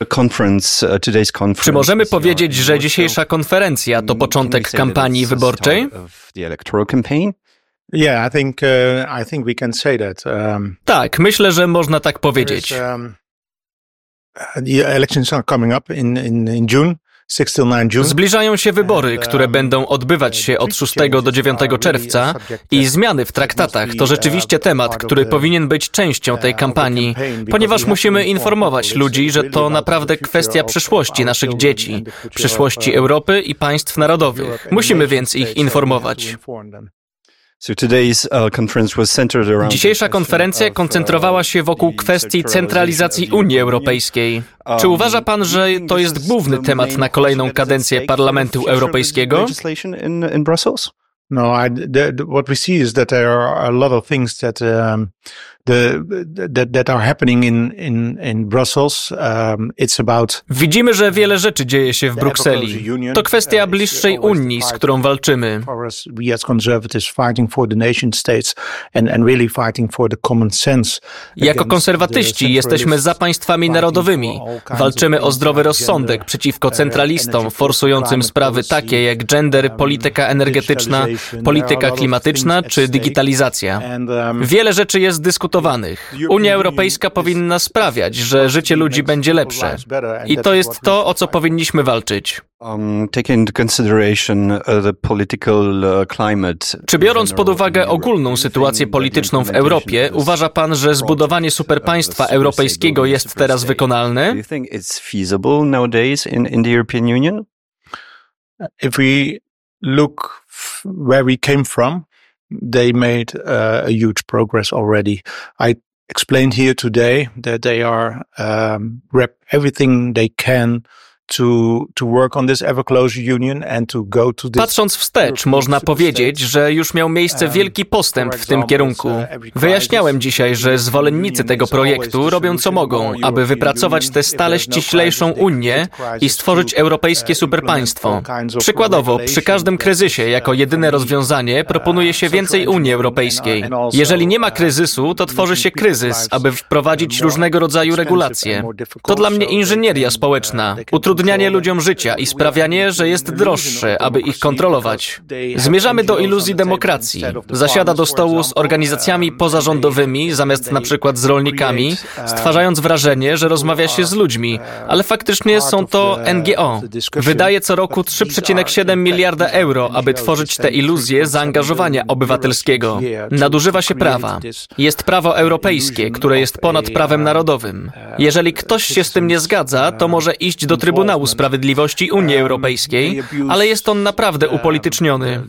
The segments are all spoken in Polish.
Uh, Czy możemy powiedzieć, że dzisiejsza konferencja to początek kampanii wyborczej? Tak, myślę, że można tak powiedzieć. Um. Zbliżają się wybory, które um, będą odbywać się od 6 do 9 czerwca i zmiany w traktatach to rzeczywiście temat, który powinien być częścią tej uh, kampanii, ponieważ musimy informować ludzi, że to naprawdę kwestia przyszłości naszych dzieci, przyszłości Europy i państw narodowych. Musimy więc ich informować. Uh, Dzisiejsza konferencja koncentrowała się wokół kwestii centralizacji Unii Europejskiej. Czy uważa pan, że to jest główny temat na kolejną kadencję Parlamentu Europejskiego? No, I, what we see is that there are a lot of things that um, the, that, that are happening in, in, in Brussels. Um, it's about Widzimy, że wiele rzeczy dzieje się w Brukseli. To kwestia uh, bliższej Unii, z którą walczymy. We as conservatives fighting for the nation states and, and really fighting for the common sense. Jako konserwatyści jesteśmy za państwami narodowymi. Walczymy o zdrowy rozsądek przeciwko uh, centralistom forsującym sprawy takie jak gender, um, polityka energetyczna, polityka klimatyczna czy digitalizacja. Um, wiele rzeczy jest dyskutowanych Unia Europejska powinna sprawiać, że życie ludzi będzie lepsze. I to jest to, o co powinniśmy walczyć. Um, uh, uh, Czy biorąc pod uwagę ogólną sytuację polityczną w Europie, uważa pan, że zbudowanie superpaństwa europejskiego jest teraz wykonalne? If we look where we came from, they made uh, a huge progress already. I explained here today that they are um, rep everything they can Patrząc wstecz, można powiedzieć, że już miał miejsce wielki postęp w tym kierunku. Uh, Wyjaśniałem dzisiaj, że zwolennicy tego projektu robią co mogą, aby wypracować tę stale no ściślejszą Unię i stworzyć europejskie uh, superpaństwo. Przykładowo, przy każdym kryzysie jako jedyne rozwiązanie proponuje się więcej Unii Europejskiej. Jeżeli nie ma kryzysu, to tworzy się kryzys, aby wprowadzić różnego rodzaju regulacje. To dla mnie inżynieria społeczna. Utrudnienie utrudnianie ludziom życia i sprawianie, że jest droższe, aby ich kontrolować. Zmierzamy do iluzji demokracji. Zasiada do stołu z organizacjami pozarządowymi zamiast na przykład z rolnikami, stwarzając wrażenie, że rozmawia się z ludźmi, ale faktycznie są to NGO. Wydaje co roku 3,7 miliarda euro, aby tworzyć te iluzje zaangażowania obywatelskiego. Nadużywa się prawa. Jest prawo europejskie, które jest ponad prawem narodowym. Jeżeli ktoś się z tym nie zgadza, to może iść do Trybunału Trybunału Sprawiedliwości Unii Europejskiej, ale jest on naprawdę upolityczniony.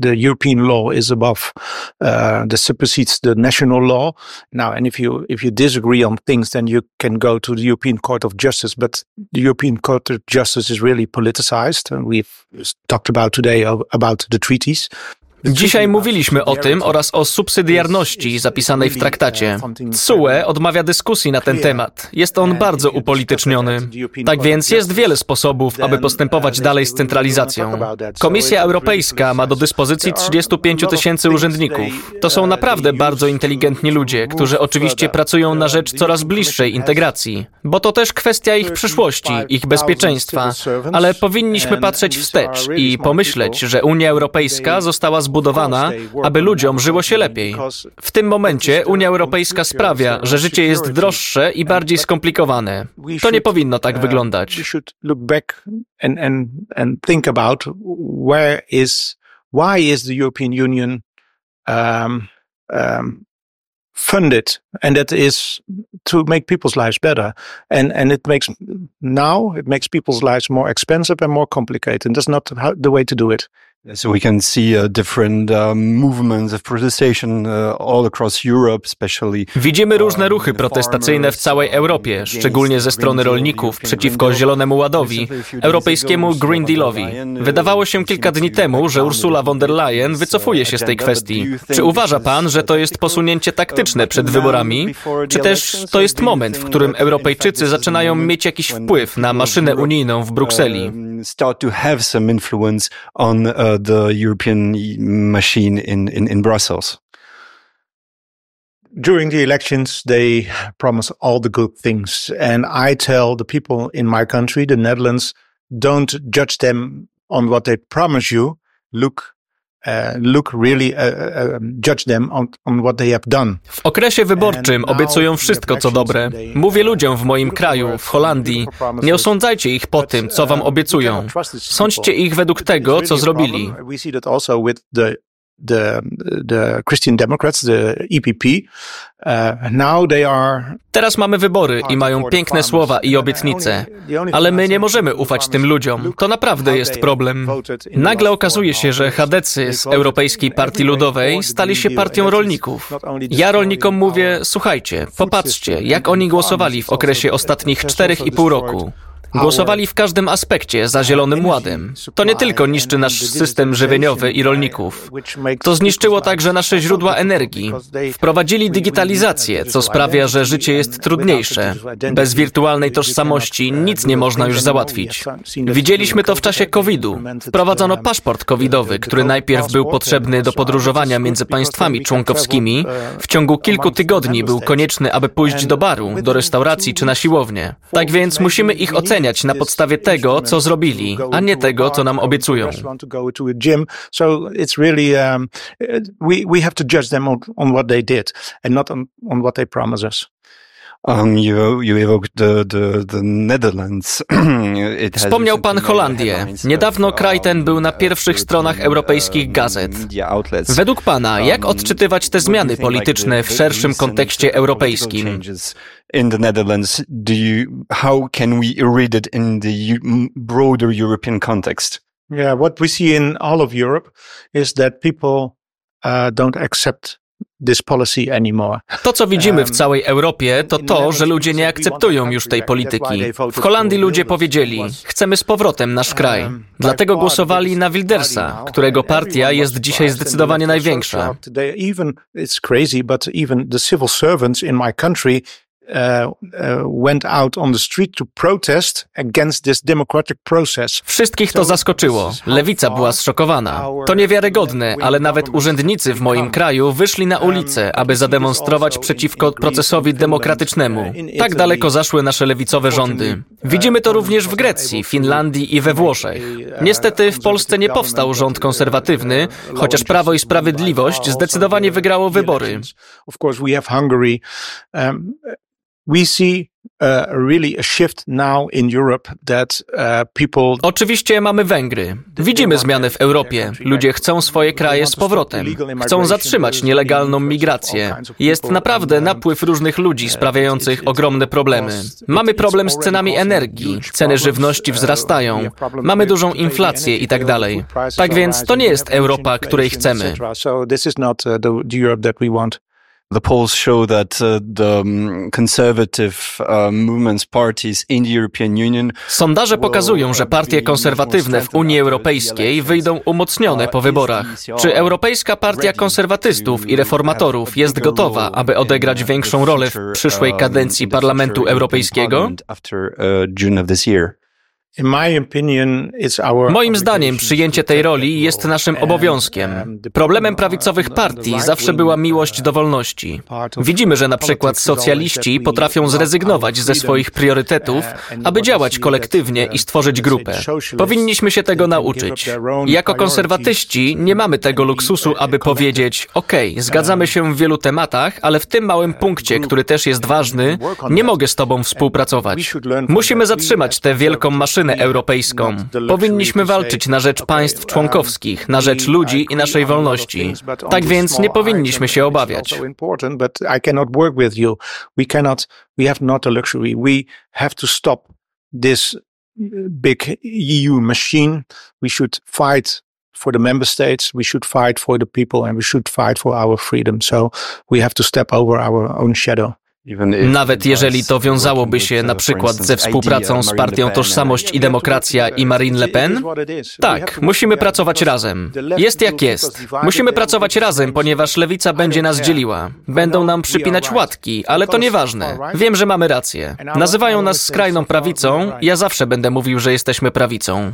the European law is above uh, the supersedes the national law. Now, and if you if you disagree on things, then you can go to the European Court of Justice. But the European Court of Justice is really politicized, and we've talked about today about the treaties. Dzisiaj mówiliśmy o tym oraz o subsydiarności zapisanej w traktacie. CUE odmawia dyskusji na ten temat. Jest on bardzo upolityczniony. Tak więc jest wiele sposobów, aby postępować dalej z centralizacją. Komisja Europejska ma do dyspozycji 35 tysięcy urzędników. To są naprawdę bardzo inteligentni ludzie, którzy oczywiście pracują na rzecz coraz bliższej integracji, bo to też kwestia ich przyszłości, ich bezpieczeństwa, ale powinniśmy patrzeć wstecz i pomyśleć, że Unia Europejska została zbudowana zbudowana, aby ludziom żyło się lepiej. W tym momencie Unia Europejska sprawia, że życie jest droższe i bardziej skomplikowane. To nie powinno tak wyglądać. why is the European Union um, um, funded and that is to make people's lives better and and it makes now it makes people's lives more expensive and more complicated and that's not the way to do it So we can see uh, different um, movements of protestation uh, all across Europe, especially. Widzimy różne ruchy protestacyjne w całej Europie, szczególnie ze strony rolników przeciwko Zielonemu Ładowi, europejskiemu Green Dealowi. Wydawało się kilka dni temu, że Ursula von der Leyen wycofuje się z tej kwestii. Czy uważa pan, że to jest posunięcie taktyczne przed wyborami, czy też to jest moment, w którym Europejczycy zaczynają mieć jakiś wpływ na maszynę unijną w Brukseli? Start to have some influence on the European machine in, in, in Brussels? during the elections, they promise all the good things. And I tell the people in my country, the Netherlands, don't judge them on what they promise you. Look Uh, look really, uh, uh, judge them on, on what they have done. W okresie wyborczym obiecują wszystko, co dobre. Mówię ludziom w moim kraju, w Holandii, nie osądzajcie ich po tym, co wam obiecują. Sądźcie ich według tego, co zrobili the the Christian Democrats, the EPP. Uh, now they are Teraz mamy wybory i mają piękne słowa i obietnice, ale my nie możemy ufać tym ludziom. To naprawdę jest problem. Nagle okazuje się, że chadecy z Europejskiej Partii Ludowej stali się partią rolników. Ja rolnikom mówię, słuchajcie, popatrzcie, jak oni głosowali w okresie ostatnich czterech i pół roku. Głosowali w każdym aspekcie za Zielonym Ładem. To nie tylko niszczy nasz system żywieniowy i rolników. To zniszczyło także nasze źródła energii. Wprowadzili digitalizację, co sprawia, że życie jest trudniejsze. Bez wirtualnej tożsamości nic nie można już załatwić. Widzieliśmy to w czasie COVID-u. Wprowadzono paszport covidowy, który najpierw był potrzebny do podróżowania między państwami członkowskimi. W ciągu kilku tygodni był konieczny, aby pójść do baru, do restauracji czy na siłownię. Tak więc musimy ich ocenić oceniać na podstawie tego, co zrobili, a nie tego, co nam obiecują. Um. Um, you, you evoked the, the, the Netherlands. Wspomniał pan Holandię. Niedawno kraj ten był na pierwszych stronach europejskich gazet. Według pana, jak odczytywać te zmiany polityczne w szerszym kontekście europejskim? in the Netherlands, do you, how can we read it in the broader European context? Yeah, what we see in all of Europe is that people uh, don't accept To, co widzimy w całej Europie, to to, że ludzie nie akceptują już tej polityki. W Holandii ludzie powiedzieli, chcemy z powrotem nasz kraj. Dlatego głosowali na Wildersa, którego partia jest dzisiaj zdecydowanie największa. Uh, uh, went out on the street to protest against this democratic process. Wszystkich to zaskoczyło. Lewica była zszokowana. To niewiarygodne, ale nawet urzędnicy w moim kraju wyszli na ulicę, aby zademonstrować przeciwko procesowi demokratycznemu. Tak daleko zaszły nasze lewicowe rządy. Widzimy to również w Grecji, Finlandii i we Włoszech. Niestety w Polsce nie powstał rząd konserwatywny, chociaż Prawo i Sprawiedliwość zdecydowanie wygrało wybory. Of course we have Hungary. We see uh, really a shift now in Europe that uh, people Oczywiście mamy Węgry. Widzimy zmiany w Europie. Ludzie chcą swoje kraje z powrotem. Chcą zatrzymać nielegalną migrację. Jest naprawdę napływ różnych ludzi sprawiających ogromne problemy. Mamy problem z cenami energii. Ceny żywności wzrastają. Mamy dużą inflację i tak dalej. Tak więc to nie jest Europa, której chcemy. The polls show that uh, the um, conservative uh, movements parties in the European Union Sondaże pokazują, że partie konserwatywne w Unii Europejskiej wyjdą umocnione po wyborach. Czy Europejska Partia Konserwatystów i Reformatorów jest gotowa, aby odegrać większą rolę w przyszłej kadencji Parlamentu Europejskiego? Moim zdaniem przyjęcie tej roli jest naszym obowiązkiem. Problemem prawicowych partii zawsze była miłość do wolności. Widzimy, że na przykład socjaliści potrafią zrezygnować ze swoich priorytetów, aby działać kolektywnie i stworzyć grupę. Powinniśmy się tego nauczyć. Jako konserwatyści nie mamy tego luksusu, aby powiedzieć: OK, zgadzamy się w wielu tematach, ale w tym małym punkcie, który też jest ważny, nie mogę z Tobą współpracować. Musimy zatrzymać tę wielką maszynę europejską. Powinniśmy walczyć na rzecz państw członkowskich, na rzecz ludzi i naszej wolności. Tak więc nie powinniśmy się obawiać. big EU machine. We should fight for the member states, we should fight for the people, and we should fight for our freedom. So we have to step over our own shadow. Nawet jeżeli to wiązałoby się na przykład ze współpracą z partią Tożsamość i Demokracja i Marine Le Pen? Tak, musimy pracować razem. Jest jak jest. Musimy pracować razem, ponieważ lewica będzie nas dzieliła. Będą nam przypinać łatki, ale to nieważne. Wiem, że mamy rację. Nazywają nas skrajną prawicą, ja zawsze będę mówił, że jesteśmy prawicą.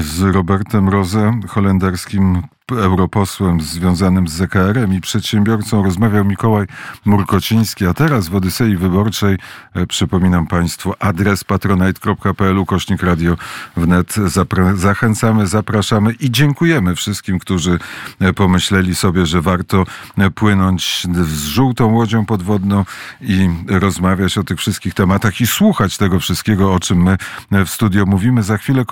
Z Robertem Rose, holenderskim europosłem związanym z ZKR-em i przedsiębiorcą rozmawiał Mikołaj Murkociński, a teraz w Odysei Wyborczej e, przypominam Państwu adres patronite.pl kośnik radio wnet. Zapra- zachęcamy, zapraszamy i dziękujemy wszystkim, którzy e, pomyśleli sobie, że warto e, płynąć z żółtą łodzią podwodną i rozmawiać o tych wszystkich tematach i słuchać tego wszystkiego, o czym my w studio mówimy. Za chwilę